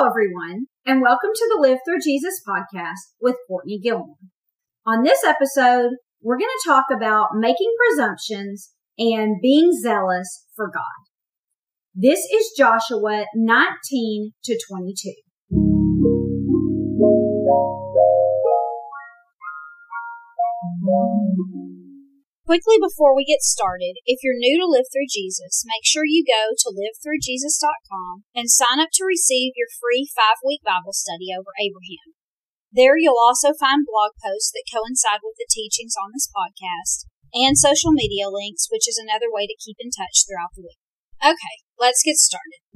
Hello, everyone, and welcome to the Live Through Jesus podcast with Courtney Gilmore. On this episode, we're going to talk about making presumptions and being zealous for God. This is Joshua 19 to 22. Quickly before we get started, if you're new to Live Through Jesus, make sure you go to livethrujesus.com and sign up to receive your free five week Bible study over Abraham. There you'll also find blog posts that coincide with the teachings on this podcast and social media links, which is another way to keep in touch throughout the week. Okay, let's get started.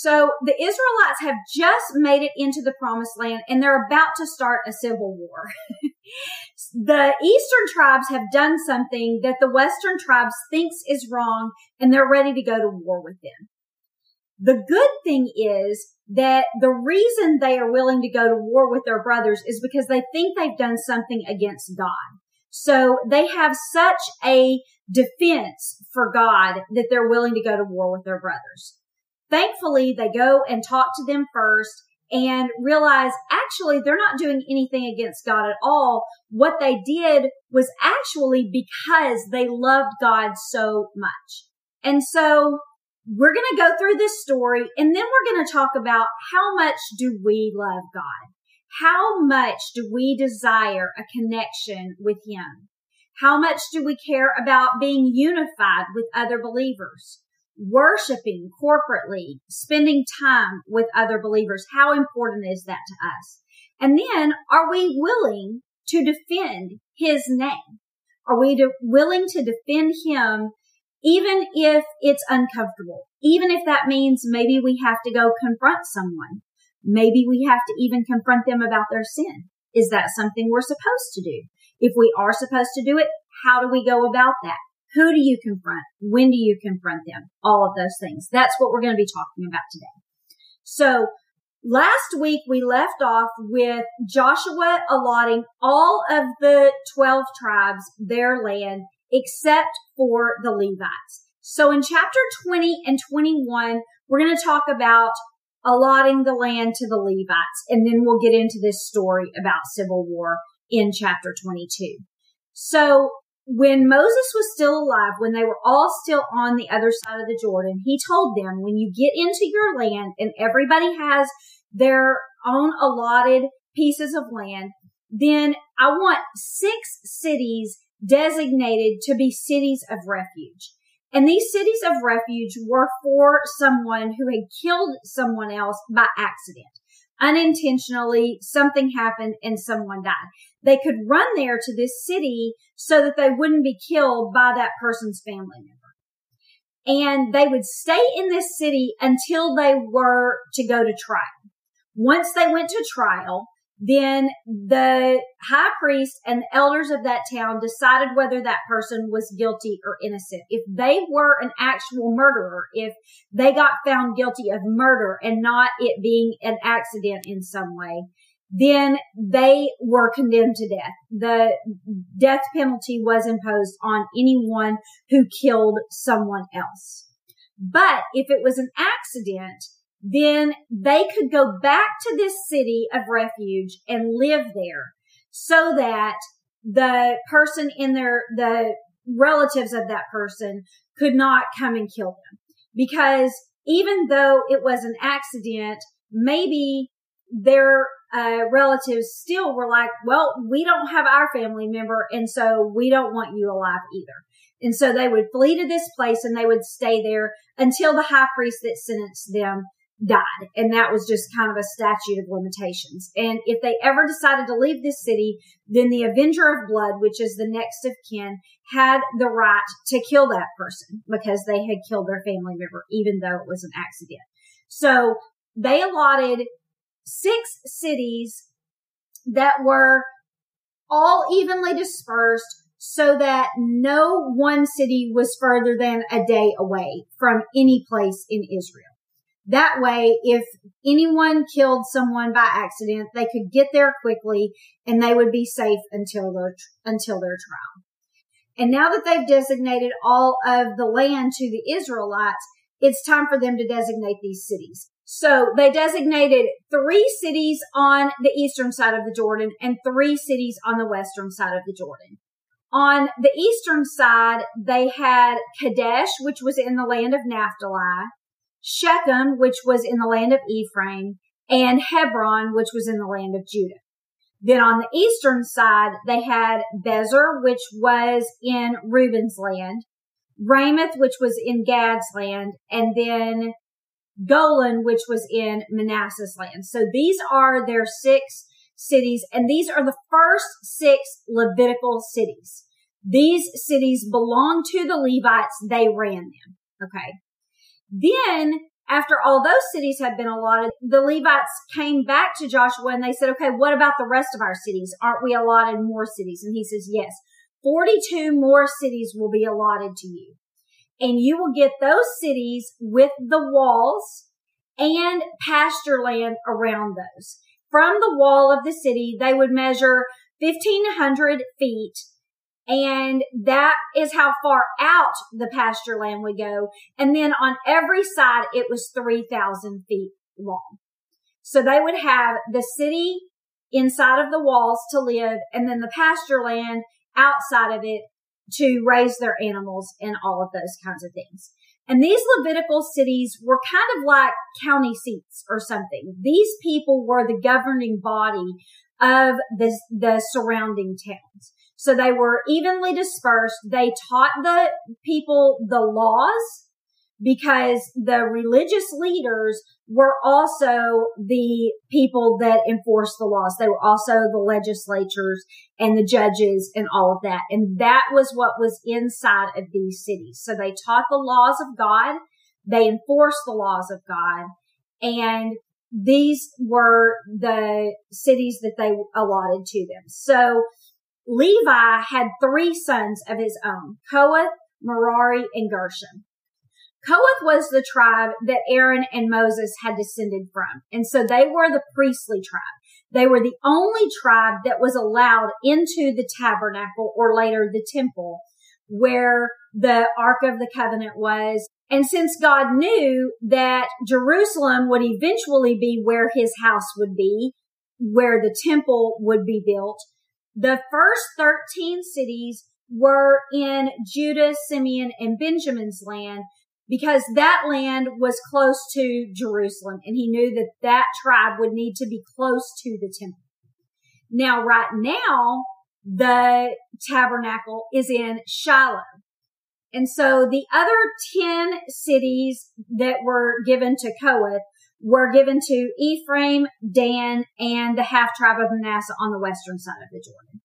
So the Israelites have just made it into the promised land and they're about to start a civil war. the eastern tribes have done something that the western tribes thinks is wrong and they're ready to go to war with them. The good thing is that the reason they are willing to go to war with their brothers is because they think they've done something against God. So they have such a defense for God that they're willing to go to war with their brothers. Thankfully, they go and talk to them first and realize actually they're not doing anything against God at all. What they did was actually because they loved God so much. And so we're going to go through this story and then we're going to talk about how much do we love God? How much do we desire a connection with Him? How much do we care about being unified with other believers? Worshiping corporately, spending time with other believers. How important is that to us? And then are we willing to defend his name? Are we willing to defend him even if it's uncomfortable? Even if that means maybe we have to go confront someone. Maybe we have to even confront them about their sin. Is that something we're supposed to do? If we are supposed to do it, how do we go about that? Who do you confront? When do you confront them? All of those things. That's what we're going to be talking about today. So last week we left off with Joshua allotting all of the 12 tribes their land except for the Levites. So in chapter 20 and 21, we're going to talk about allotting the land to the Levites, and then we'll get into this story about civil war in chapter 22. So when Moses was still alive, when they were all still on the other side of the Jordan, he told them, when you get into your land and everybody has their own allotted pieces of land, then I want six cities designated to be cities of refuge. And these cities of refuge were for someone who had killed someone else by accident unintentionally something happened and someone died. They could run there to this city so that they wouldn't be killed by that person's family member. And they would stay in this city until they were to go to trial. Once they went to trial, then the high priest and the elders of that town decided whether that person was guilty or innocent. If they were an actual murderer, if they got found guilty of murder and not it being an accident in some way, then they were condemned to death. The death penalty was imposed on anyone who killed someone else. But if it was an accident, then they could go back to this city of refuge and live there so that the person in their, the relatives of that person could not come and kill them. Because even though it was an accident, maybe their uh, relatives still were like, well, we don't have our family member. And so we don't want you alive either. And so they would flee to this place and they would stay there until the high priest that sentenced them died. And that was just kind of a statute of limitations. And if they ever decided to leave this city, then the Avenger of Blood, which is the next of kin, had the right to kill that person because they had killed their family member, even though it was an accident. So they allotted six cities that were all evenly dispersed so that no one city was further than a day away from any place in Israel. That way, if anyone killed someone by accident, they could get there quickly and they would be safe until their, until their trial. And now that they've designated all of the land to the Israelites, it's time for them to designate these cities. So they designated three cities on the eastern side of the Jordan and three cities on the western side of the Jordan. On the eastern side, they had Kadesh, which was in the land of Naphtali, Shechem, which was in the land of Ephraim, and Hebron, which was in the land of Judah. Then on the eastern side, they had Bezer, which was in Reuben's land, Ramoth, which was in Gad's land, and then Golan, which was in Manasseh's land. So these are their six cities, and these are the first six Levitical cities. These cities belong to the Levites. They ran them. Okay. Then after all those cities had been allotted, the Levites came back to Joshua and they said, okay, what about the rest of our cities? Aren't we allotted more cities? And he says, yes, 42 more cities will be allotted to you. And you will get those cities with the walls and pasture land around those. From the wall of the city, they would measure 1500 feet and that is how far out the pasture land would go. And then on every side, it was 3,000 feet long. So they would have the city inside of the walls to live and then the pasture land outside of it to raise their animals and all of those kinds of things. And these Levitical cities were kind of like county seats or something. These people were the governing body of the, the surrounding towns. So they were evenly dispersed. They taught the people the laws because the religious leaders were also the people that enforced the laws. They were also the legislatures and the judges and all of that. And that was what was inside of these cities. So they taught the laws of God. They enforced the laws of God. And these were the cities that they allotted to them. So Levi had three sons of his own, Kohath, Merari, and Gershon. Kohath was the tribe that Aaron and Moses had descended from. And so they were the priestly tribe. They were the only tribe that was allowed into the tabernacle or later the temple where the Ark of the Covenant was. And since God knew that Jerusalem would eventually be where his house would be, where the temple would be built, the first 13 cities were in Judah, Simeon, and Benjamin's land because that land was close to Jerusalem and he knew that that tribe would need to be close to the temple. Now, right now, the tabernacle is in Shiloh. And so the other 10 cities that were given to Kohath were given to Ephraim, Dan, and the half tribe of Manasseh on the western side of the Jordan.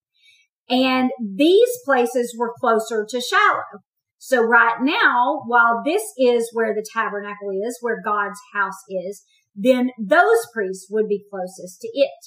And these places were closer to Shiloh. So right now, while this is where the tabernacle is, where God's house is, then those priests would be closest to it.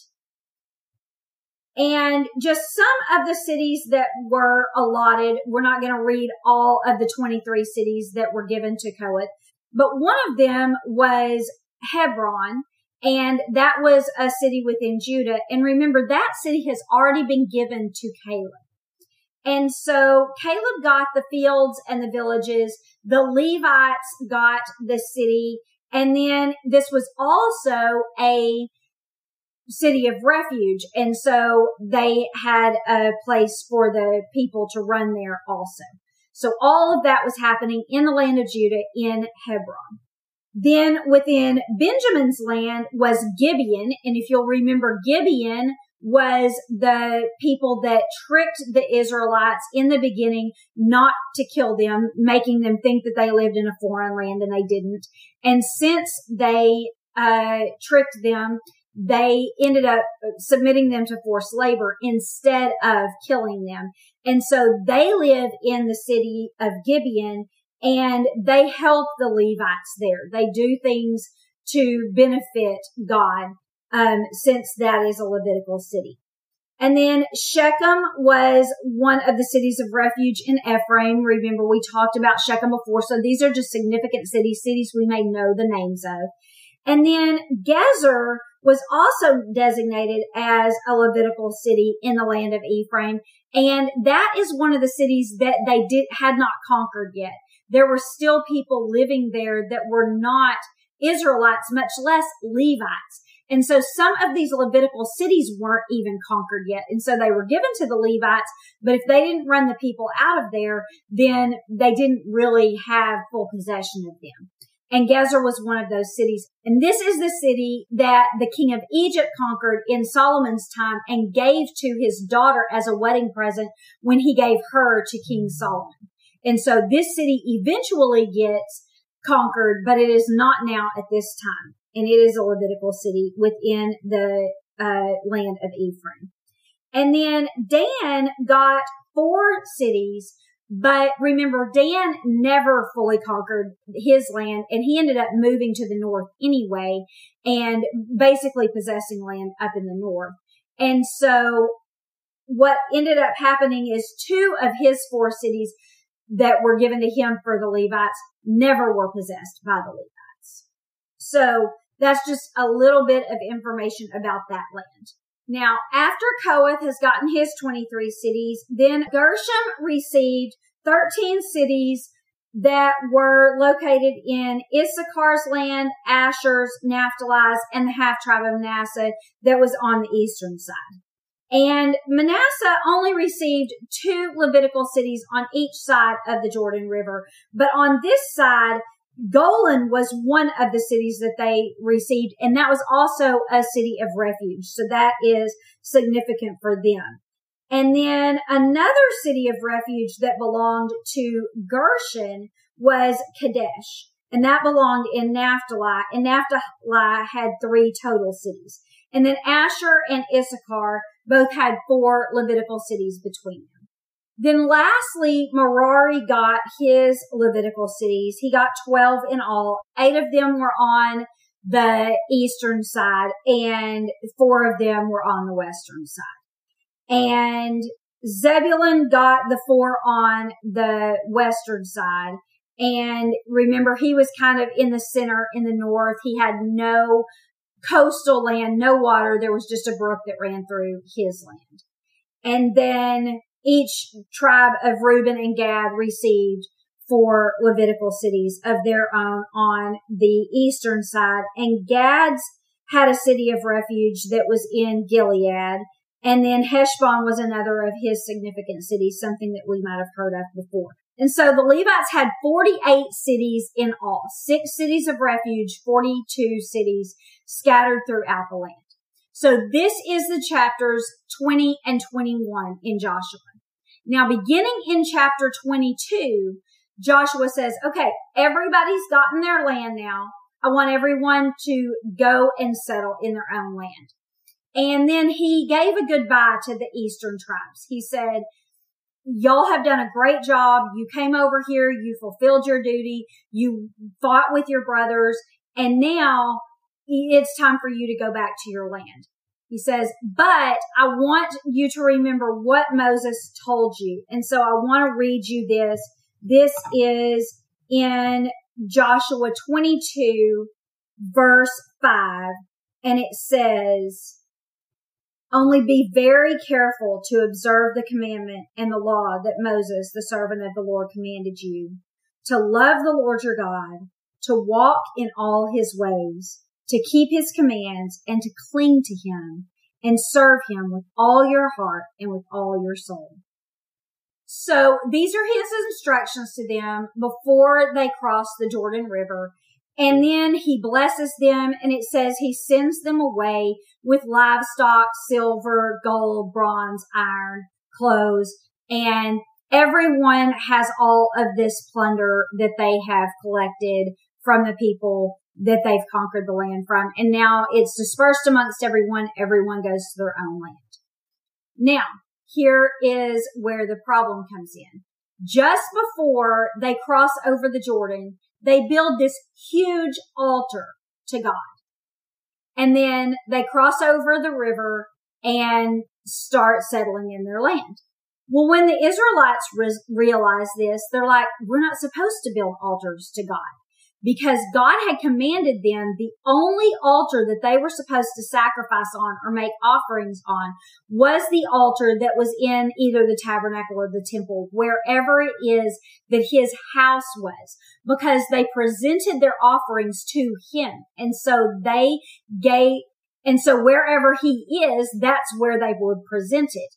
And just some of the cities that were allotted, we're not going to read all of the 23 cities that were given to Kohath, but one of them was Hebron, and that was a city within Judah. And remember, that city has already been given to Caleb. And so Caleb got the fields and the villages. The Levites got the city. And then this was also a city of refuge. And so they had a place for the people to run there also. So all of that was happening in the land of Judah in Hebron. Then within Benjamin's land was Gibeon. And if you'll remember, Gibeon was the people that tricked the Israelites in the beginning not to kill them, making them think that they lived in a foreign land and they didn't. And since they uh, tricked them, they ended up submitting them to forced labor instead of killing them. And so they live in the city of Gibeon and they help the Levites there. They do things to benefit God, um, since that is a Levitical city. And then Shechem was one of the cities of refuge in Ephraim. Remember, we talked about Shechem before. So these are just significant cities, cities we may know the names of. And then Gezer was also designated as a Levitical city in the land of Ephraim. And that is one of the cities that they did, had not conquered yet. There were still people living there that were not Israelites, much less Levites. And so some of these Levitical cities weren't even conquered yet. And so they were given to the Levites, but if they didn't run the people out of there, then they didn't really have full possession of them. And Gezer was one of those cities. And this is the city that the king of Egypt conquered in Solomon's time and gave to his daughter as a wedding present when he gave her to King Solomon. And so this city eventually gets conquered, but it is not now at this time. And it is a Levitical city within the uh, land of Ephraim. And then Dan got four cities but remember, Dan never fully conquered his land and he ended up moving to the north anyway and basically possessing land up in the north. And so what ended up happening is two of his four cities that were given to him for the Levites never were possessed by the Levites. So that's just a little bit of information about that land. Now, after Kohath has gotten his 23 cities, then Gershom received 13 cities that were located in Issachar's land, Asher's, Naphtali's, and the half tribe of Manasseh that was on the eastern side. And Manasseh only received two Levitical cities on each side of the Jordan River. But on this side, Golan was one of the cities that they received, and that was also a city of refuge. So that is significant for them. And then another city of refuge that belonged to Gershon was Kadesh, and that belonged in Naphtali, and Naphtali had three total cities. And then Asher and Issachar both had four Levitical cities between them. Then lastly, Merari got his Levitical cities. He got 12 in all. Eight of them were on the eastern side and four of them were on the western side. And Zebulun got the four on the western side. And remember, he was kind of in the center in the north. He had no coastal land, no water. There was just a brook that ran through his land. And then each tribe of Reuben and Gad received four Levitical cities of their own on the eastern side. And Gad's had a city of refuge that was in Gilead. And then Heshbon was another of his significant cities, something that we might have heard of before. And so the Levites had 48 cities in all, six cities of refuge, 42 cities scattered throughout the land. So this is the chapters 20 and 21 in Joshua. Now beginning in chapter 22, Joshua says, okay, everybody's gotten their land now. I want everyone to go and settle in their own land. And then he gave a goodbye to the Eastern tribes. He said, y'all have done a great job. You came over here. You fulfilled your duty. You fought with your brothers. And now it's time for you to go back to your land. He says, but I want you to remember what Moses told you. And so I want to read you this. This is in Joshua 22 verse 5 and it says, only be very careful to observe the commandment and the law that Moses, the servant of the Lord, commanded you to love the Lord your God, to walk in all his ways, to keep his commands and to cling to him and serve him with all your heart and with all your soul. So these are his instructions to them before they cross the Jordan River and then he blesses them and it says he sends them away with livestock, silver, gold, bronze, iron, clothes, and everyone has all of this plunder that they have collected from the people that they've conquered the land from. And now it's dispersed amongst everyone. Everyone goes to their own land. Now, here is where the problem comes in. Just before they cross over the Jordan, they build this huge altar to God. And then they cross over the river and start settling in their land. Well, when the Israelites re- realize this, they're like, we're not supposed to build altars to God because God had commanded them the only altar that they were supposed to sacrifice on or make offerings on was the altar that was in either the tabernacle or the temple, wherever it is that his house was, because they presented their offerings to him. And so they gave, and so wherever he is, that's where they would present it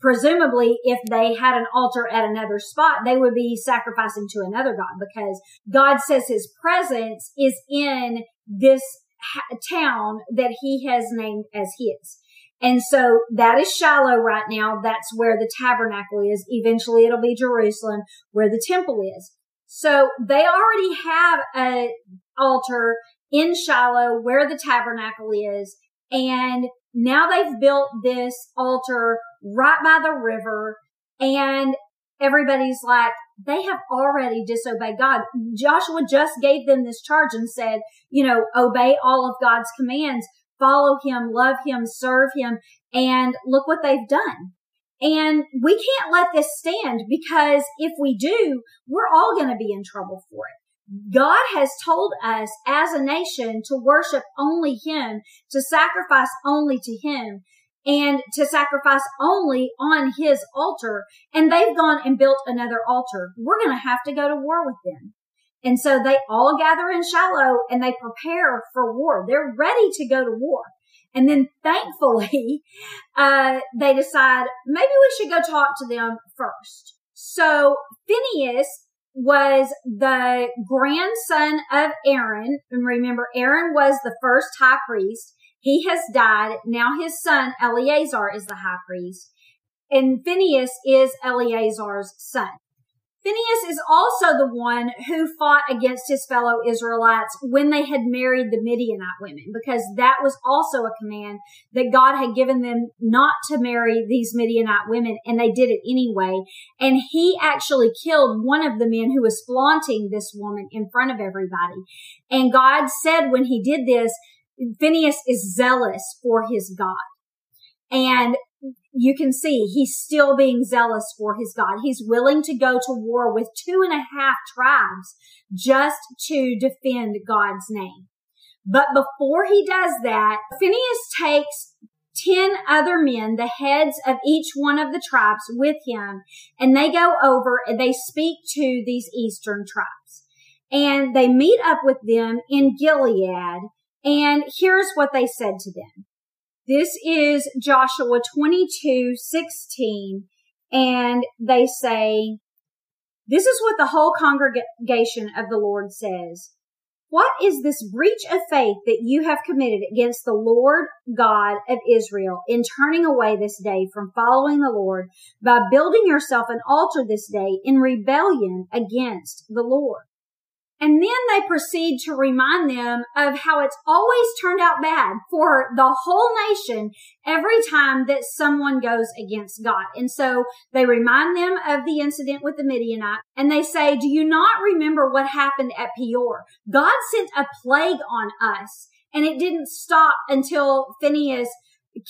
presumably if they had an altar at another spot, they would be sacrificing to another God because God says his presence is in this ha- town that he has named as his. And so that is Shiloh right now. That's where the tabernacle is. Eventually it'll be Jerusalem where the temple is. So they already have a altar in Shiloh where the tabernacle is. And now they've built this altar right by the river and everybody's like, they have already disobeyed God. Joshua just gave them this charge and said, you know, obey all of God's commands, follow him, love him, serve him. And look what they've done. And we can't let this stand because if we do, we're all going to be in trouble for it. God has told us as a nation to worship only Him, to sacrifice only to Him, and to sacrifice only on His altar. And they've gone and built another altar. We're going to have to go to war with them. And so they all gather in Shiloh and they prepare for war. They're ready to go to war. And then thankfully, uh, they decide maybe we should go talk to them first. So Phinehas was the grandson of Aaron. And remember, Aaron was the first high priest. He has died. Now his son Eleazar is the high priest. And Phinehas is Eleazar's son. Phinehas is also the one who fought against his fellow Israelites when they had married the Midianite women, because that was also a command that God had given them not to marry these Midianite women, and they did it anyway. And he actually killed one of the men who was flaunting this woman in front of everybody. And God said when he did this, Phinehas is zealous for his God. And you can see he's still being zealous for his God. He's willing to go to war with two and a half tribes just to defend God's name. But before he does that, Phinehas takes 10 other men, the heads of each one of the tribes with him, and they go over and they speak to these eastern tribes. And they meet up with them in Gilead. And here's what they said to them. This is Joshua 22, 16. And they say, this is what the whole congregation of the Lord says. What is this breach of faith that you have committed against the Lord God of Israel in turning away this day from following the Lord by building yourself an altar this day in rebellion against the Lord? And then they proceed to remind them of how it's always turned out bad for the whole nation every time that someone goes against God. And so they remind them of the incident with the Midianite and they say, do you not remember what happened at Peor? God sent a plague on us and it didn't stop until Phinehas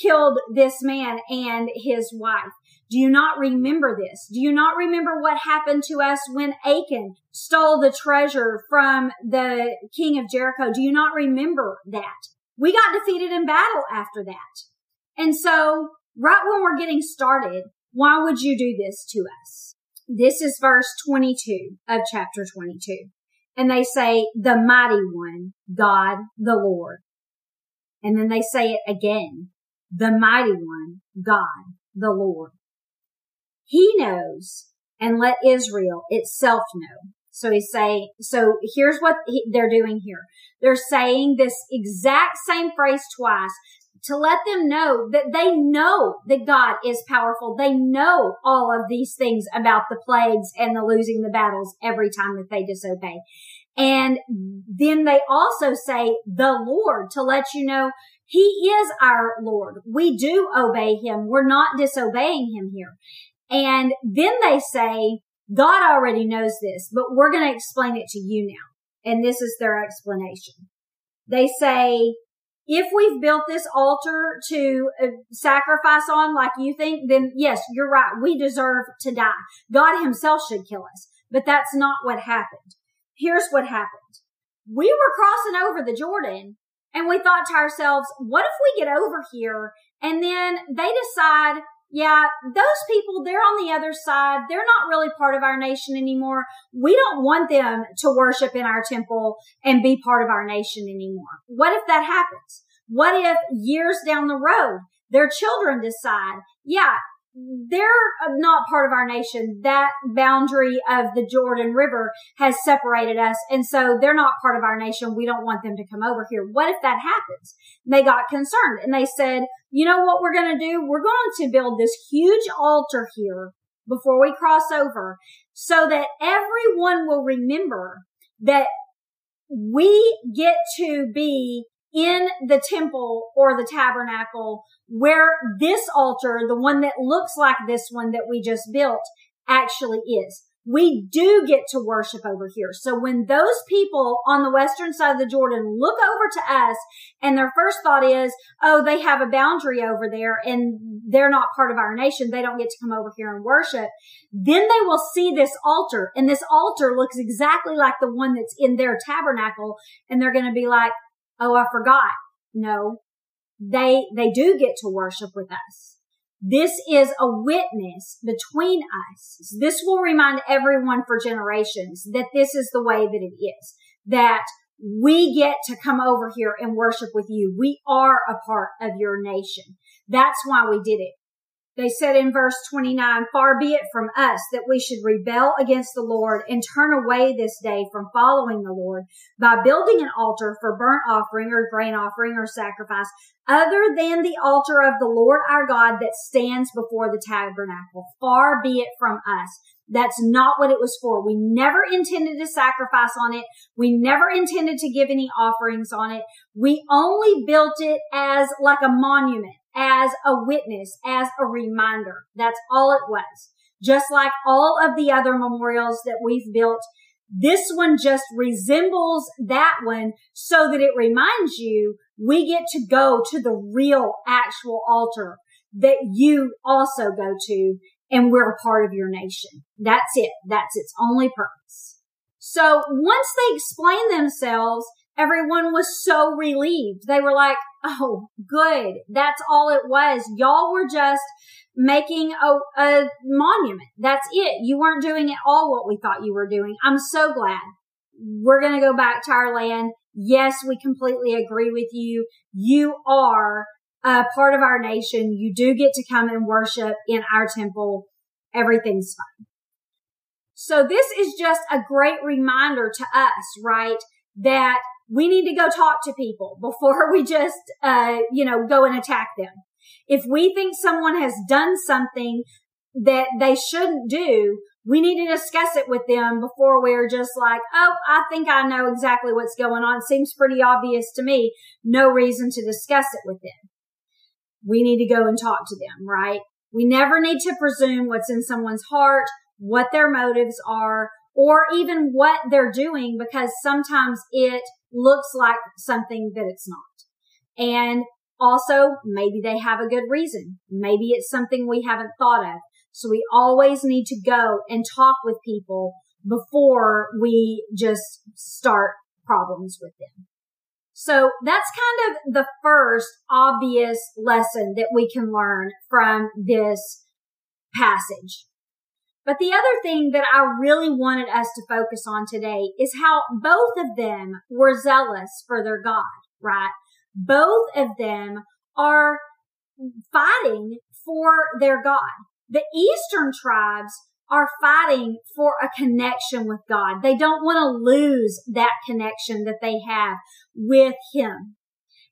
killed this man and his wife. Do you not remember this? Do you not remember what happened to us when Achan stole the treasure from the king of Jericho? Do you not remember that? We got defeated in battle after that. And so right when we're getting started, why would you do this to us? This is verse 22 of chapter 22. And they say, the mighty one, God, the Lord. And then they say it again, the mighty one, God, the Lord. He knows and let Israel itself know. So he's saying, so here's what he, they're doing here. They're saying this exact same phrase twice to let them know that they know that God is powerful. They know all of these things about the plagues and the losing the battles every time that they disobey. And then they also say the Lord to let you know he is our Lord. We do obey him. We're not disobeying him here. And then they say, God already knows this, but we're going to explain it to you now. And this is their explanation. They say, if we've built this altar to uh, sacrifice on like you think, then yes, you're right. We deserve to die. God himself should kill us, but that's not what happened. Here's what happened. we were crossing over the Jordan and we thought to ourselves, what if we get over here and then they decide, yeah, those people, they're on the other side. They're not really part of our nation anymore. We don't want them to worship in our temple and be part of our nation anymore. What if that happens? What if years down the road, their children decide, yeah, they're not part of our nation. That boundary of the Jordan River has separated us. And so they're not part of our nation. We don't want them to come over here. What if that happens? They got concerned and they said, you know what we're going to do? We're going to build this huge altar here before we cross over so that everyone will remember that we get to be in the temple or the tabernacle where this altar, the one that looks like this one that we just built, actually is. We do get to worship over here. So when those people on the western side of the Jordan look over to us and their first thought is, oh, they have a boundary over there and they're not part of our nation. They don't get to come over here and worship. Then they will see this altar and this altar looks exactly like the one that's in their tabernacle. And they're going to be like, Oh, I forgot. No, they, they do get to worship with us. This is a witness between us. This will remind everyone for generations that this is the way that it is, that we get to come over here and worship with you. We are a part of your nation. That's why we did it. They said in verse 29, far be it from us that we should rebel against the Lord and turn away this day from following the Lord by building an altar for burnt offering or grain offering or sacrifice other than the altar of the Lord our God that stands before the tabernacle. Far be it from us. That's not what it was for. We never intended to sacrifice on it. We never intended to give any offerings on it. We only built it as like a monument as a witness, as a reminder. That's all it was. Just like all of the other memorials that we've built, this one just resembles that one so that it reminds you we get to go to the real actual altar that you also go to and we're a part of your nation. That's it. That's its only purpose. So once they explain themselves, everyone was so relieved. They were like, Oh, good. That's all it was. Y'all were just making a, a monument. That's it. You weren't doing at all what we thought you were doing. I'm so glad. We're going to go back to our land. Yes, we completely agree with you. You are a part of our nation. You do get to come and worship in our temple. Everything's fine. So this is just a great reminder to us, right? That we need to go talk to people before we just, uh, you know, go and attack them. If we think someone has done something that they shouldn't do, we need to discuss it with them before we're just like, oh, I think I know exactly what's going on. Seems pretty obvious to me. No reason to discuss it with them. We need to go and talk to them, right? We never need to presume what's in someone's heart, what their motives are, or even what they're doing because sometimes it looks like something that it's not. And also, maybe they have a good reason. Maybe it's something we haven't thought of. So we always need to go and talk with people before we just start problems with them. So that's kind of the first obvious lesson that we can learn from this passage. But the other thing that I really wanted us to focus on today is how both of them were zealous for their God, right? Both of them are fighting for their God. The Eastern tribes are fighting for a connection with God. They don't want to lose that connection that they have with Him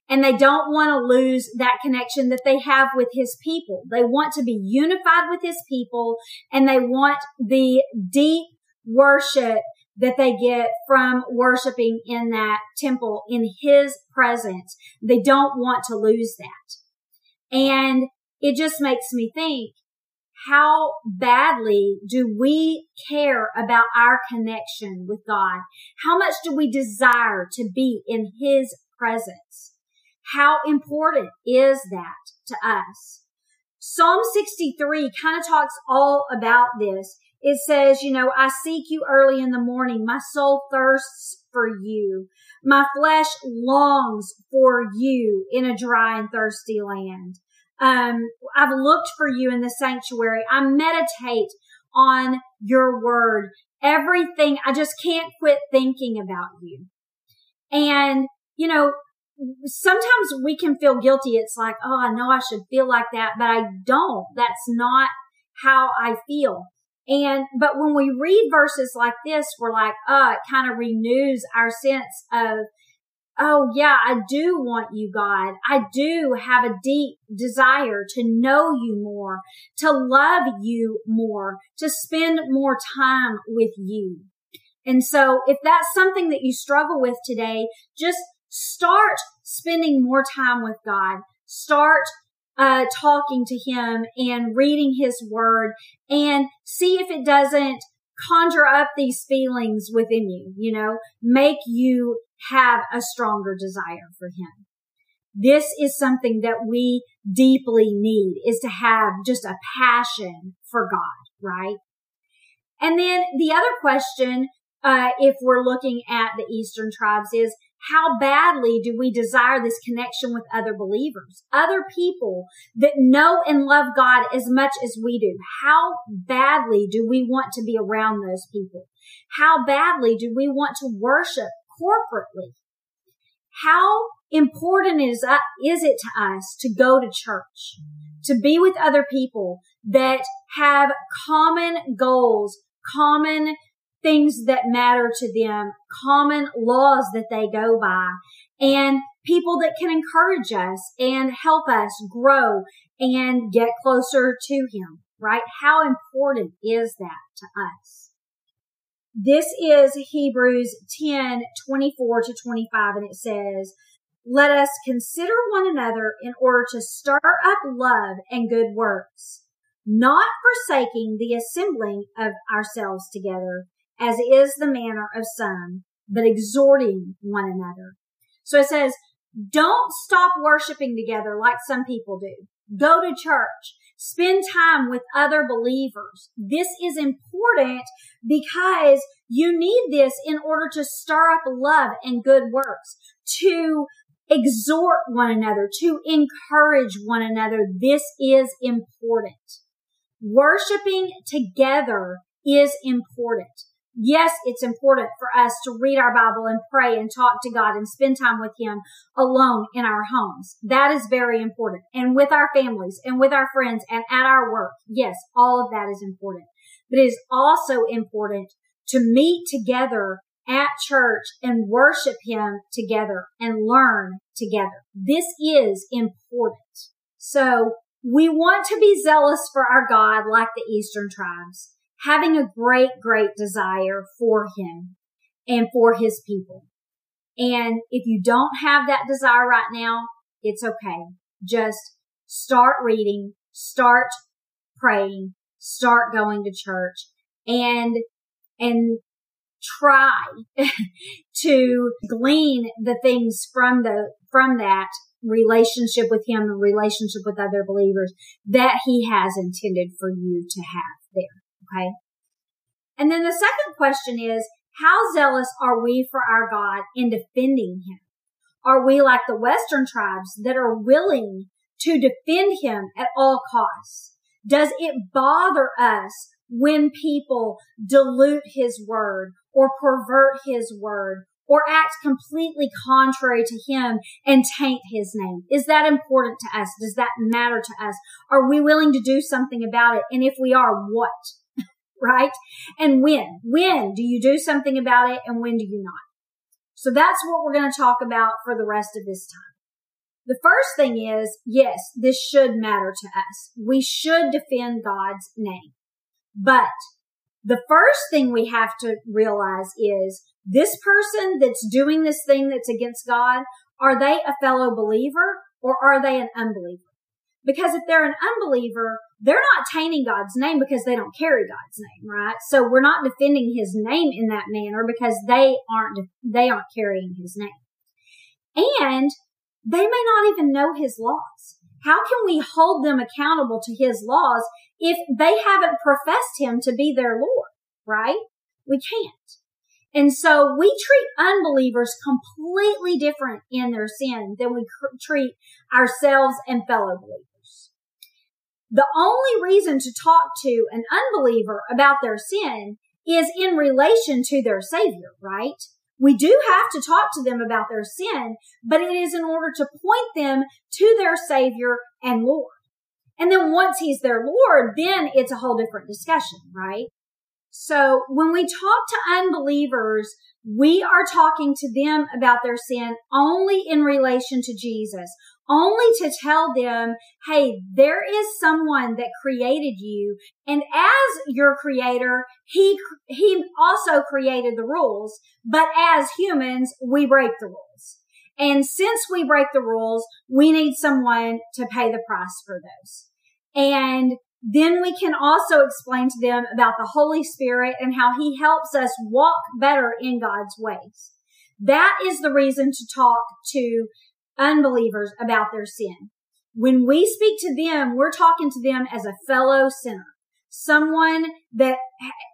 and they don't want to lose that connection that they have with his people. They want to be unified with his people and they want the deep worship that they get from worshiping in that temple in his presence. They don't want to lose that. And it just makes me think, how badly do we care about our connection with God? How much do we desire to be in his presence? How important is that to us? Psalm 63 kind of talks all about this. it says, you know, I seek you early in the morning. My soul thirsts for you. My flesh longs for you in a dry and thirsty land. Um, I've looked for you in the sanctuary. I meditate on your word. Everything. I just can't quit thinking about you. And, you know, sometimes we can feel guilty. It's like, oh, I know I should feel like that, but I don't. That's not how I feel. And, but when we read verses like this, we're like, oh, it kind of renews our sense of, oh yeah, I do want you, God. I do have a deep desire to know you more, to love you more, to spend more time with you. And so if that's something that you struggle with today, just start spending more time with God. Start uh, talking to him and reading his word and see if it doesn't conjure up these feelings within you, you know, make you have a stronger desire for him. This is something that we deeply need is to have just a passion for God, right? And then the other question, uh, if we're looking at the Eastern tribes is, how badly do we desire this connection with other believers, other people that know and love God as much as we do? How badly do we want to be around those people? How badly do we want to worship corporately? How important is, uh, is it to us to go to church, to be with other people that have common goals, common things that matter to them, common laws that they go by, and people that can encourage us and help us grow and get closer to Him, right? How important is that to us? This is Hebrews 10, 24 to 25, and it says, let us consider one another in order to stir up love and good works, not forsaking the assembling of ourselves together, as is the manner of some, but exhorting one another. So it says, don't stop worshiping together like some people do. Go to church. Spend time with other believers. This is important because you need this in order to stir up love and good works, to exhort one another, to encourage one another. This is important. Worshiping together is important yes, it's important for us to read our Bible and pray and talk to God and spend time with Him alone in our homes. That is very important. And with our families and with our friends and at our work. Yes, all of that is important. But it is also important to meet together at church and worship Him together and learn together. This is important. So we want to be zealous for our God like the Eastern tribes having a great, great desire for him and for his people. And if you don't have that desire right now, it's okay. Just start reading, start praying, start going to church and, and try to glean the things from the, from that relationship with him and relationship with other believers that he has intended for you to have. Okay. And then the second question is, how zealous are we for our God in defending him? Are we like the Western tribes that are willing to defend him at all costs? Does it bother us when people dilute his word or pervert his word or act completely contrary to him and taint his name? Is that important to us? Does that matter to us? Are we willing to do something about it? And if we are, what? Right? And when? When do you do something about it and when do you not? So that's what we're going to talk about for the rest of this time. The first thing is, yes, this should matter to us. We should defend God's name. But the first thing we have to realize is this person that's doing this thing that's against God, are they a fellow believer or are they an unbeliever? Because if they're an unbeliever, they're not tainting God's name because they don't carry God's name, right? So we're not defending his name in that manner because they aren't, they aren't carrying his name. And they may not even know his laws. How can we hold them accountable to his laws if they haven't professed him to be their Lord, right? We can't. And so we treat unbelievers completely different in their sin than we cr- treat ourselves and fellow believers. The only reason to talk to an unbeliever about their sin is in relation to their savior, right? We do have to talk to them about their sin, but it is in order to point them to their savior and Lord. And then once he's their Lord, then it's a whole different discussion, right? So when we talk to unbelievers, we are talking to them about their sin only in relation to Jesus, only to tell them, hey, there is someone that created you. And as your creator, he, he also created the rules. But as humans, we break the rules. And since we break the rules, we need someone to pay the price for those. And then we can also explain to them about the Holy Spirit and how he helps us walk better in God's ways. That is the reason to talk to unbelievers about their sin. When we speak to them, we're talking to them as a fellow sinner, someone that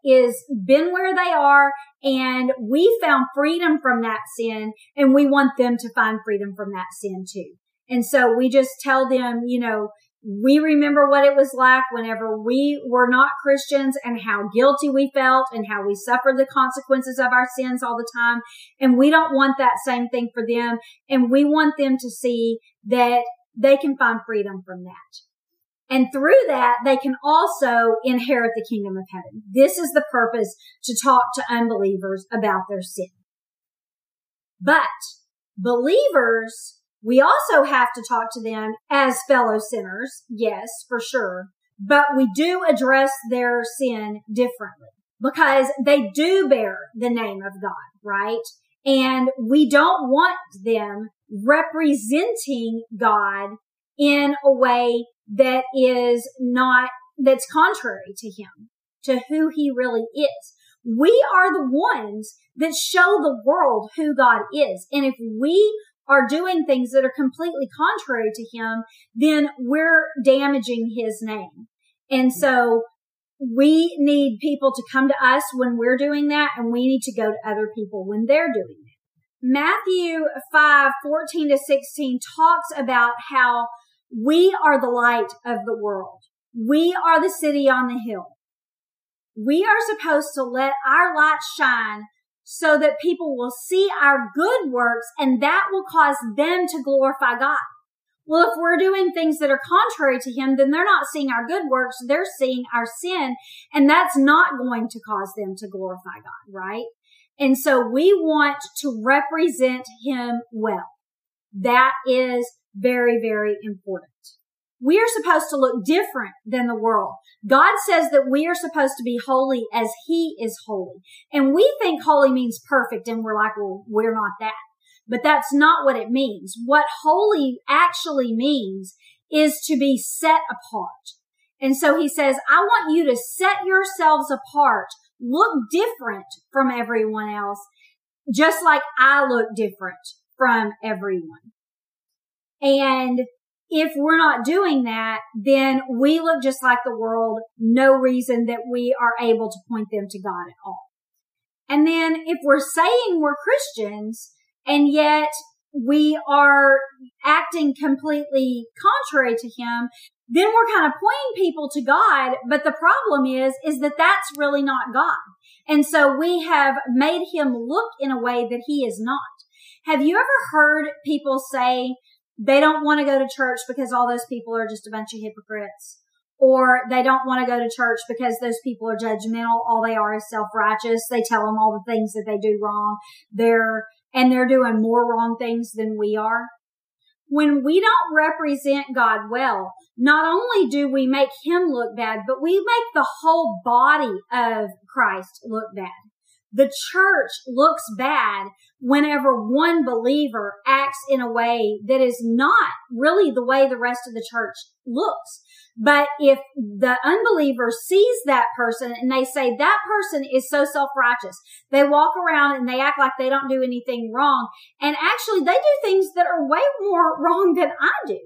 is been where they are and we found freedom from that sin and we want them to find freedom from that sin too. And so we just tell them, you know, we remember what it was like whenever we were not Christians and how guilty we felt and how we suffered the consequences of our sins all the time. And we don't want that same thing for them. And we want them to see that they can find freedom from that. And through that, they can also inherit the kingdom of heaven. This is the purpose to talk to unbelievers about their sin. But believers we also have to talk to them as fellow sinners. Yes, for sure. But we do address their sin differently because they do bear the name of God, right? And we don't want them representing God in a way that is not, that's contrary to him, to who he really is. We are the ones that show the world who God is. And if we are doing things that are completely contrary to him, then we're damaging his name. And so we need people to come to us when we're doing that and we need to go to other people when they're doing it. Matthew 5, 14 to 16 talks about how we are the light of the world. We are the city on the hill. We are supposed to let our light shine so that people will see our good works and that will cause them to glorify God. Well, if we're doing things that are contrary to him, then they're not seeing our good works. They're seeing our sin and that's not going to cause them to glorify God, right? And so we want to represent him well. That is very, very important. We are supposed to look different than the world. God says that we are supposed to be holy as he is holy. And we think holy means perfect and we're like, well, we're not that. But that's not what it means. What holy actually means is to be set apart. And so he says, I want you to set yourselves apart, look different from everyone else, just like I look different from everyone. And if we're not doing that, then we look just like the world. No reason that we are able to point them to God at all. And then if we're saying we're Christians and yet we are acting completely contrary to him, then we're kind of pointing people to God. But the problem is, is that that's really not God. And so we have made him look in a way that he is not. Have you ever heard people say, they don't want to go to church because all those people are just a bunch of hypocrites. Or they don't want to go to church because those people are judgmental. All they are is self-righteous. They tell them all the things that they do wrong. They're, and they're doing more wrong things than we are. When we don't represent God well, not only do we make him look bad, but we make the whole body of Christ look bad. The church looks bad whenever one believer acts in a way that is not really the way the rest of the church looks. But if the unbeliever sees that person and they say that person is so self-righteous, they walk around and they act like they don't do anything wrong. And actually they do things that are way more wrong than I do.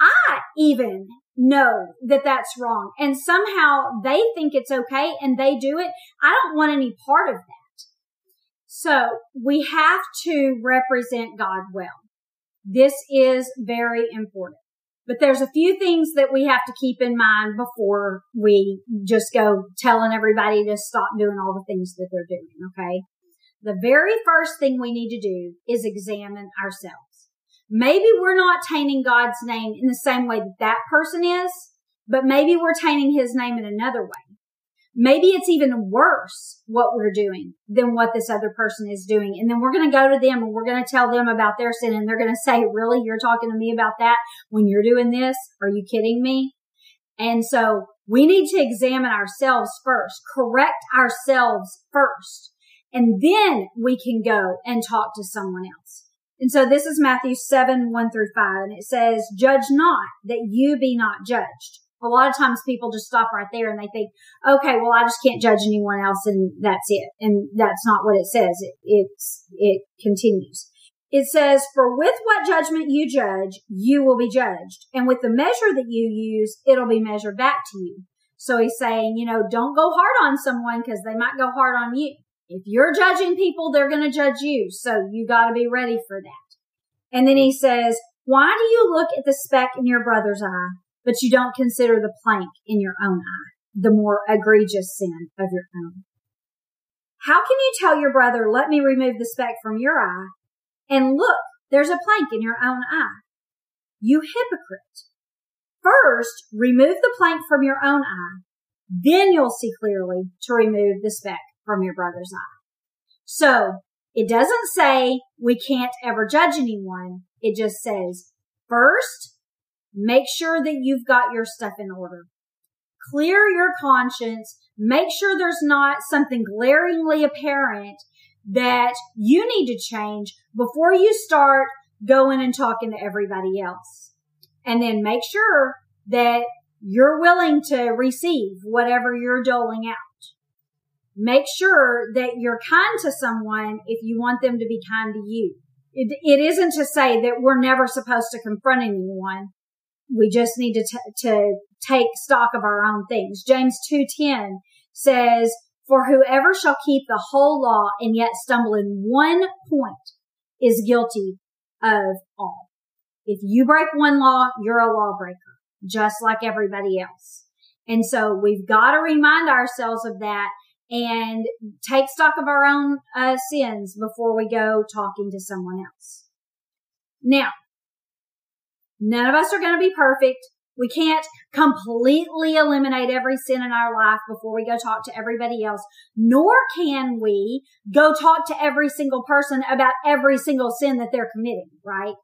I even know that that's wrong and somehow they think it's okay and they do it. I don't want any part of that. So we have to represent God well. This is very important. But there's a few things that we have to keep in mind before we just go telling everybody to stop doing all the things that they're doing. Okay. The very first thing we need to do is examine ourselves. Maybe we're not tainting God's name in the same way that that person is, but maybe we're tainting his name in another way. Maybe it's even worse what we're doing than what this other person is doing. And then we're going to go to them and we're going to tell them about their sin and they're going to say, really? You're talking to me about that when you're doing this? Are you kidding me? And so we need to examine ourselves first, correct ourselves first, and then we can go and talk to someone else. And so this is Matthew 7, 1 through 5, and it says, judge not that you be not judged. A lot of times people just stop right there and they think, okay, well, I just can't judge anyone else and that's it. And that's not what it says. It, it's, it continues. It says, for with what judgment you judge, you will be judged. And with the measure that you use, it'll be measured back to you. So he's saying, you know, don't go hard on someone because they might go hard on you. If you're judging people, they're going to judge you. So you got to be ready for that. And then he says, why do you look at the speck in your brother's eye, but you don't consider the plank in your own eye, the more egregious sin of your own? How can you tell your brother, let me remove the speck from your eye and look, there's a plank in your own eye? You hypocrite. First, remove the plank from your own eye. Then you'll see clearly to remove the speck from your brother's eye. So it doesn't say we can't ever judge anyone. It just says first, make sure that you've got your stuff in order. Clear your conscience. Make sure there's not something glaringly apparent that you need to change before you start going and talking to everybody else. And then make sure that you're willing to receive whatever you're doling out make sure that you're kind to someone if you want them to be kind to you. It, it isn't to say that we're never supposed to confront anyone. We just need to, t- to take stock of our own things. James 2.10 says, for whoever shall keep the whole law and yet stumble in one point is guilty of all. If you break one law, you're a lawbreaker, just like everybody else. And so we've got to remind ourselves of that and take stock of our own uh, sins before we go talking to someone else. Now, none of us are going to be perfect. We can't completely eliminate every sin in our life before we go talk to everybody else, nor can we go talk to every single person about every single sin that they're committing, right?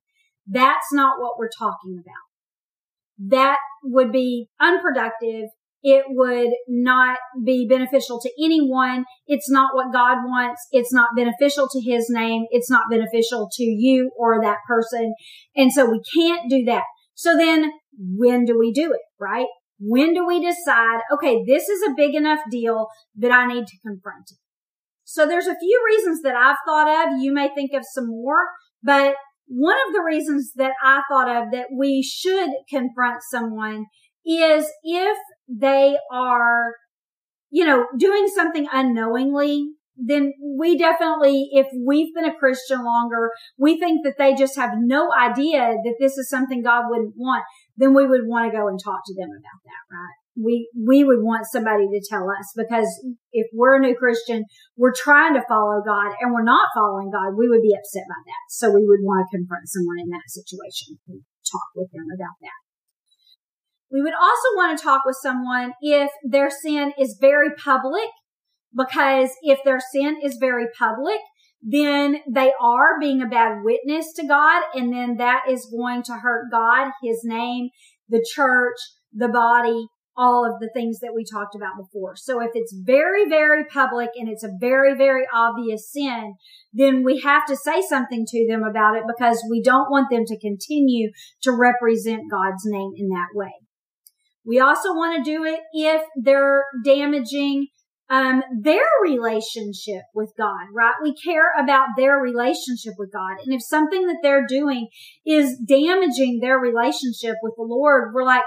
That's not what we're talking about. That would be unproductive it would not be beneficial to anyone. It's not what God wants. It's not beneficial to his name. It's not beneficial to you or that person. And so we can't do that. So then when do we do it, right? When do we decide, okay, this is a big enough deal that I need to confront it? So there's a few reasons that I've thought of. You may think of some more, but one of the reasons that I thought of that we should confront someone is if they are, you know, doing something unknowingly, then we definitely, if we've been a Christian longer, we think that they just have no idea that this is something God wouldn't want, then we would want to go and talk to them about that, right? We, we would want somebody to tell us because if we're a new Christian, we're trying to follow God and we're not following God, we would be upset by that. So we would want to confront someone in that situation and talk with them about that. We would also want to talk with someone if their sin is very public, because if their sin is very public, then they are being a bad witness to God, and then that is going to hurt God, His name, the church, the body, all of the things that we talked about before. So if it's very, very public and it's a very, very obvious sin, then we have to say something to them about it because we don't want them to continue to represent God's name in that way. We also want to do it if they're damaging um, their relationship with God, right? We care about their relationship with God. And if something that they're doing is damaging their relationship with the Lord, we're like,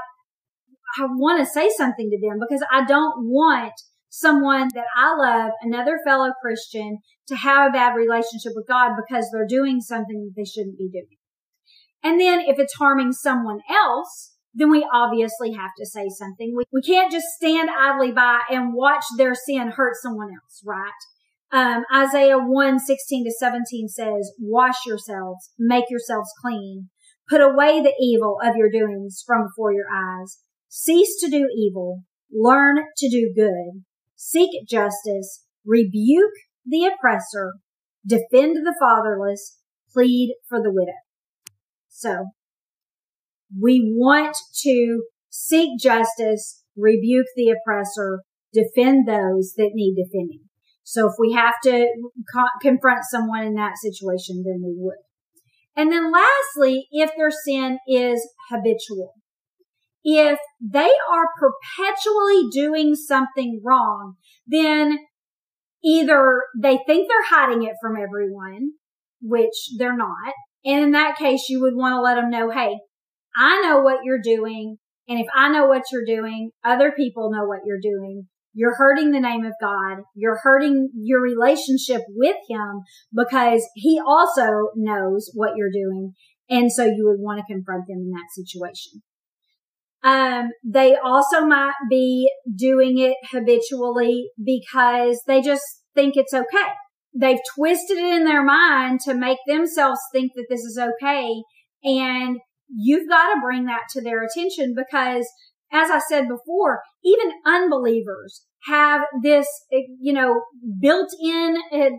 I want to say something to them because I don't want someone that I love, another fellow Christian, to have a bad relationship with God because they're doing something that they shouldn't be doing. And then if it's harming someone else, then we obviously have to say something. We, we can't just stand idly by and watch their sin hurt someone else, right? Um, Isaiah 1, 16 to 17 says, wash yourselves, make yourselves clean, put away the evil of your doings from before your eyes, cease to do evil, learn to do good, seek justice, rebuke the oppressor, defend the fatherless, plead for the widow. So we want to seek justice, rebuke the oppressor, defend those that need defending. So if we have to co- confront someone in that situation, then we would. And then lastly, if their sin is habitual, if they are perpetually doing something wrong, then either they think they're hiding it from everyone, which they're not. And in that case, you would want to let them know, Hey, I know what you're doing. And if I know what you're doing, other people know what you're doing. You're hurting the name of God. You're hurting your relationship with him because he also knows what you're doing. And so you would want to confront them in that situation. Um, they also might be doing it habitually because they just think it's okay. They've twisted it in their mind to make themselves think that this is okay. And you've got to bring that to their attention because as I said before, even unbelievers have this, you know, built in uh,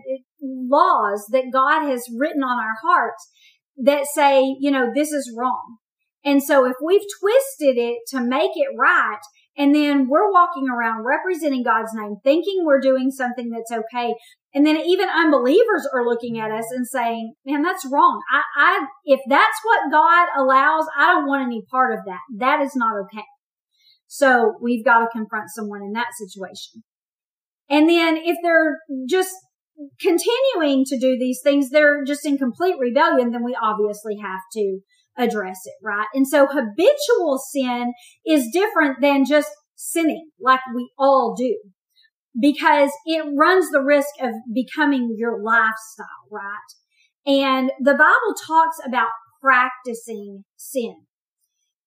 laws that God has written on our hearts that say, you know, this is wrong. And so if we've twisted it to make it right, and then we're walking around representing God's name, thinking we're doing something that's okay. And then even unbelievers are looking at us and saying, man, that's wrong. I, I, if that's what God allows, I don't want any part of that. That is not okay. So we've got to confront someone in that situation. And then if they're just continuing to do these things, they're just in complete rebellion, then we obviously have to address it, right? And so habitual sin is different than just sinning like we all do because it runs the risk of becoming your lifestyle, right? And the Bible talks about practicing sin.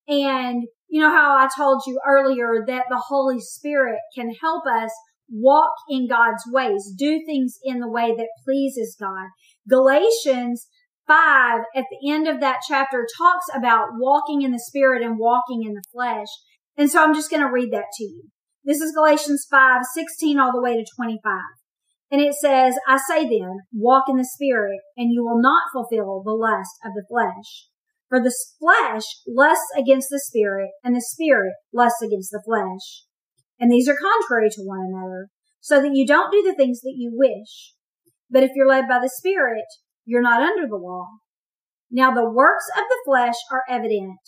And you know how I told you earlier that the Holy Spirit can help us walk in God's ways, do things in the way that pleases God. Galatians 5 at the end of that chapter talks about walking in the spirit and walking in the flesh. And so I'm just going to read that to you. This is Galatians 5, 16 all the way to 25. And it says, I say then, walk in the spirit and you will not fulfill the lust of the flesh. For the flesh lusts against the spirit and the spirit lusts against the flesh. And these are contrary to one another so that you don't do the things that you wish. But if you're led by the spirit, you're not under the law. Now the works of the flesh are evident,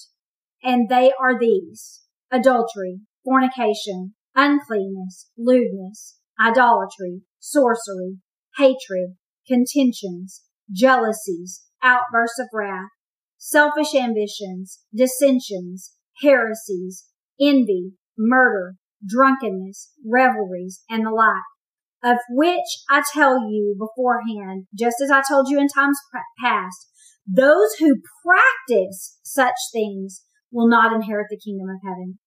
and they are these adultery, fornication, uncleanness, lewdness, idolatry, sorcery, hatred, contentions, jealousies, outbursts of wrath, selfish ambitions, dissensions, heresies, envy, murder, drunkenness, revelries, and the like of which I tell you beforehand, just as I told you in times past, those who practice such things will not inherit the kingdom of heaven.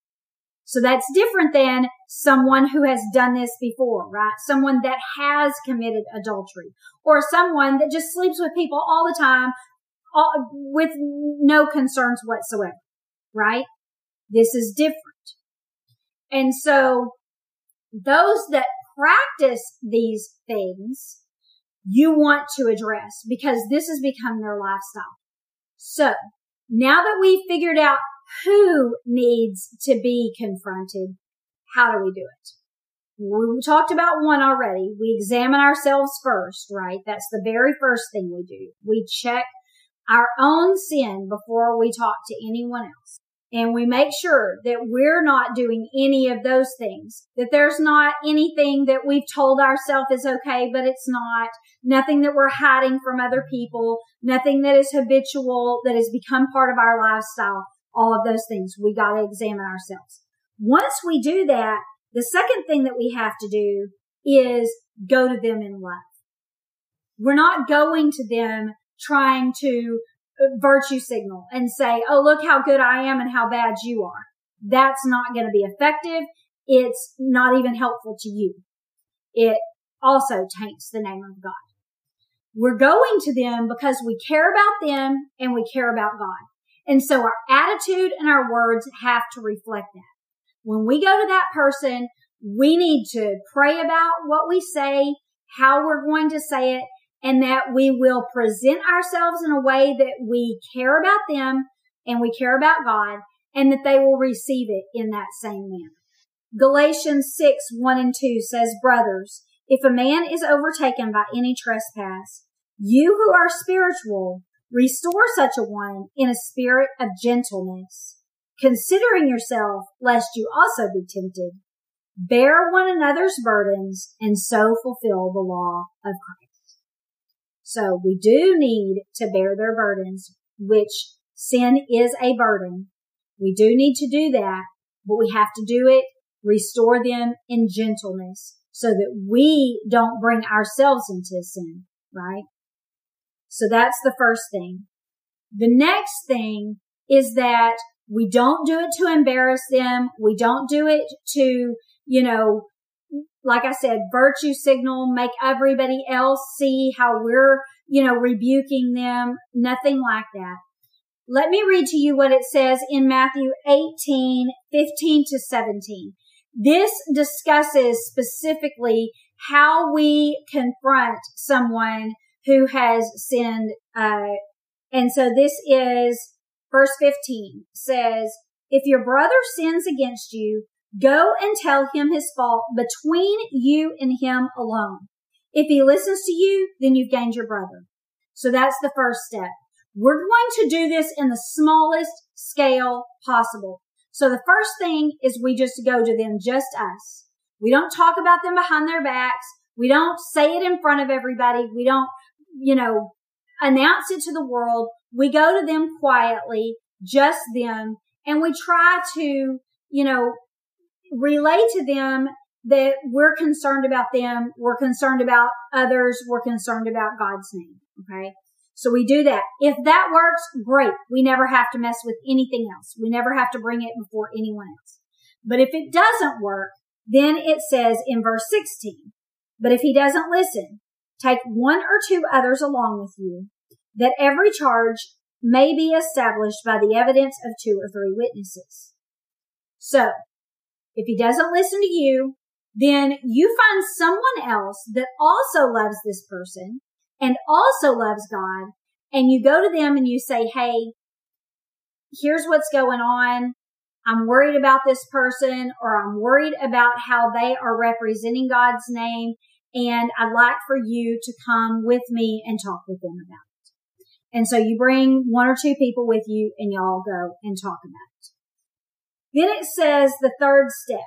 So that's different than someone who has done this before, right? Someone that has committed adultery or someone that just sleeps with people all the time all, with no concerns whatsoever, right? This is different. And so those that practice these things you want to address because this has become their lifestyle. So now that we've figured out who needs to be confronted, how do we do it? We talked about one already. We examine ourselves first, right? That's the very first thing we do. We check our own sin before we talk to anyone else. And we make sure that we're not doing any of those things, that there's not anything that we've told ourselves is okay, but it's not, nothing that we're hiding from other people, nothing that is habitual, that has become part of our lifestyle, all of those things. We got to examine ourselves. Once we do that, the second thing that we have to do is go to them in love. We're not going to them trying to virtue signal and say, Oh, look how good I am and how bad you are. That's not going to be effective. It's not even helpful to you. It also taints the name of God. We're going to them because we care about them and we care about God. And so our attitude and our words have to reflect that. When we go to that person, we need to pray about what we say, how we're going to say it, and that we will present ourselves in a way that we care about them and we care about God and that they will receive it in that same manner. Galatians 6, 1 and 2 says, Brothers, if a man is overtaken by any trespass, you who are spiritual, restore such a one in a spirit of gentleness, considering yourself lest you also be tempted. Bear one another's burdens and so fulfill the law of Christ. So we do need to bear their burdens, which sin is a burden. We do need to do that, but we have to do it, restore them in gentleness so that we don't bring ourselves into sin, right? So that's the first thing. The next thing is that we don't do it to embarrass them. We don't do it to, you know, like I said, virtue signal, make everybody else see how we're, you know, rebuking them. Nothing like that. Let me read to you what it says in Matthew 18, 15 to 17. This discusses specifically how we confront someone who has sinned. Uh, and so this is verse 15 says, if your brother sins against you, Go and tell him his fault between you and him alone. If he listens to you, then you've gained your brother. So that's the first step. We're going to do this in the smallest scale possible. So the first thing is we just go to them, just us. We don't talk about them behind their backs. We don't say it in front of everybody. We don't, you know, announce it to the world. We go to them quietly, just them, and we try to, you know, relay to them that we're concerned about them. We're concerned about others. We're concerned about God's name. Okay. So we do that. If that works, great. We never have to mess with anything else. We never have to bring it before anyone else. But if it doesn't work, then it says in verse 16, but if he doesn't listen, take one or two others along with you, that every charge may be established by the evidence of two or three witnesses. So if he doesn't listen to you, then you find someone else that also loves this person and also loves God. And you go to them and you say, Hey, here's what's going on. I'm worried about this person or I'm worried about how they are representing God's name. And I'd like for you to come with me and talk with them about it. And so you bring one or two people with you and y'all go and talk about it. Then it says the third step,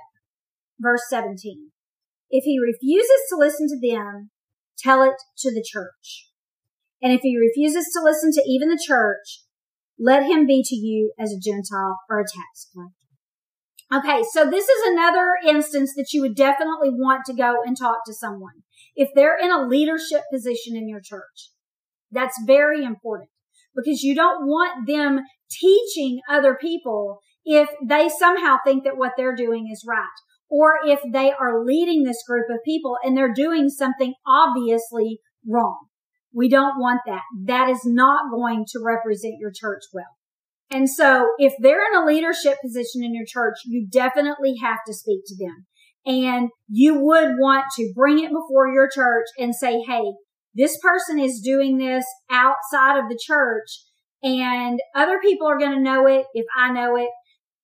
verse 17. If he refuses to listen to them, tell it to the church. And if he refuses to listen to even the church, let him be to you as a Gentile or a tax collector. Okay, so this is another instance that you would definitely want to go and talk to someone. If they're in a leadership position in your church, that's very important because you don't want them teaching other people if they somehow think that what they're doing is right. Or if they are leading this group of people and they're doing something obviously wrong. We don't want that. That is not going to represent your church well. And so if they're in a leadership position in your church, you definitely have to speak to them. And you would want to bring it before your church and say, Hey, this person is doing this outside of the church and other people are going to know it if I know it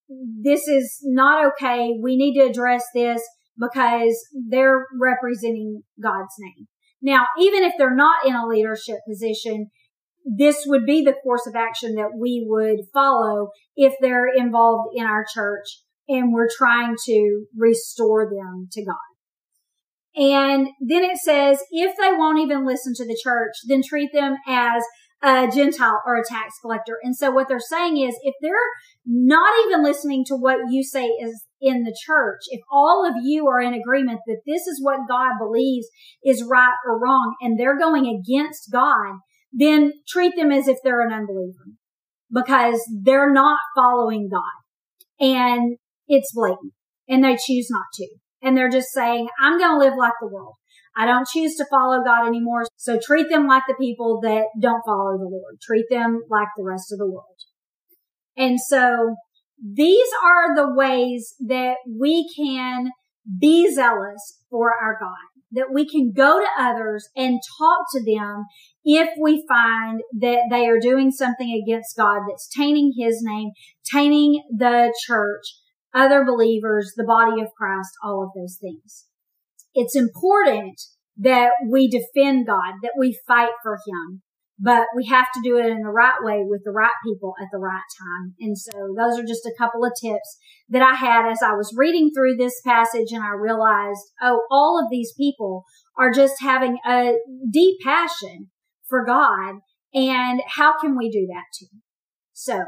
this is not okay. We need to address this because they're representing God's name. Now, even if they're not in a leadership position, this would be the course of action that we would follow if they're involved in our church and we're trying to restore them to God. And then it says, if they won't even listen to the church, then treat them as a Gentile or a tax collector. And so what they're saying is if they're not even listening to what you say is in the church, if all of you are in agreement that this is what God believes is right or wrong and they're going against God, then treat them as if they're an unbeliever because they're not following God and it's blatant and they choose not to. And they're just saying, I'm going to live like the world. I don't choose to follow God anymore. So treat them like the people that don't follow the Lord. Treat them like the rest of the world. And so these are the ways that we can be zealous for our God, that we can go to others and talk to them if we find that they are doing something against God that's tainting his name, tainting the church, other believers, the body of Christ, all of those things. It's important that we defend God, that we fight for him, but we have to do it in the right way with the right people at the right time. And so those are just a couple of tips that I had as I was reading through this passage and I realized, oh, all of these people are just having a deep passion for God. And how can we do that too? So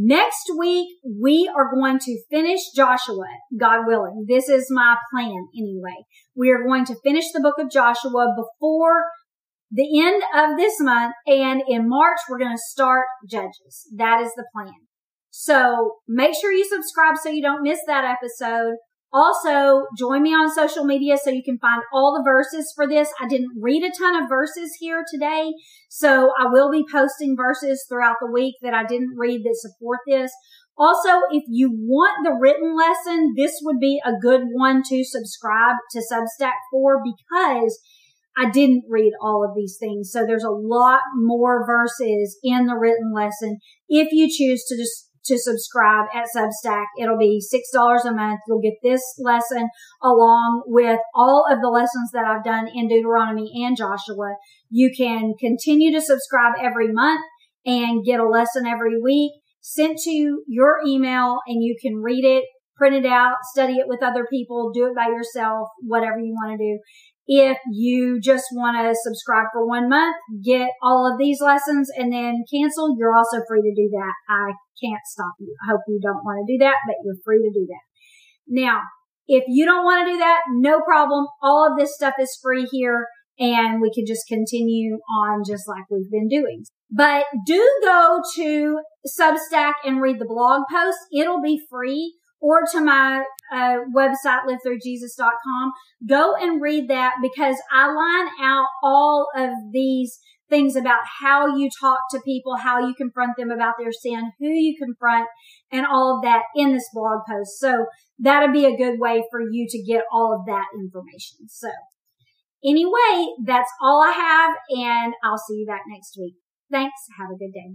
Next week, we are going to finish Joshua, God willing. This is my plan anyway. We are going to finish the book of Joshua before the end of this month. And in March, we're going to start Judges. That is the plan. So make sure you subscribe so you don't miss that episode. Also, join me on social media so you can find all the verses for this. I didn't read a ton of verses here today, so I will be posting verses throughout the week that I didn't read that support this. Also, if you want the written lesson, this would be a good one to subscribe to Substack for because I didn't read all of these things. So there's a lot more verses in the written lesson if you choose to just to subscribe at Substack. It'll be $6 a month. You'll get this lesson along with all of the lessons that I've done in Deuteronomy and Joshua. You can continue to subscribe every month and get a lesson every week sent to your email and you can read it, print it out, study it with other people, do it by yourself, whatever you want to do. If you just want to subscribe for one month, get all of these lessons and then cancel, you're also free to do that. I can't stop you. I hope you don't want to do that, but you're free to do that. Now, if you don't want to do that, no problem. All of this stuff is free here and we can just continue on just like we've been doing. But do go to Substack and read the blog post. It'll be free or to my uh, website, livethrujesus.com. Go and read that because I line out all of these things about how you talk to people, how you confront them about their sin, who you confront, and all of that in this blog post. So that'd be a good way for you to get all of that information. So anyway, that's all I have and I'll see you back next week. Thanks. Have a good day.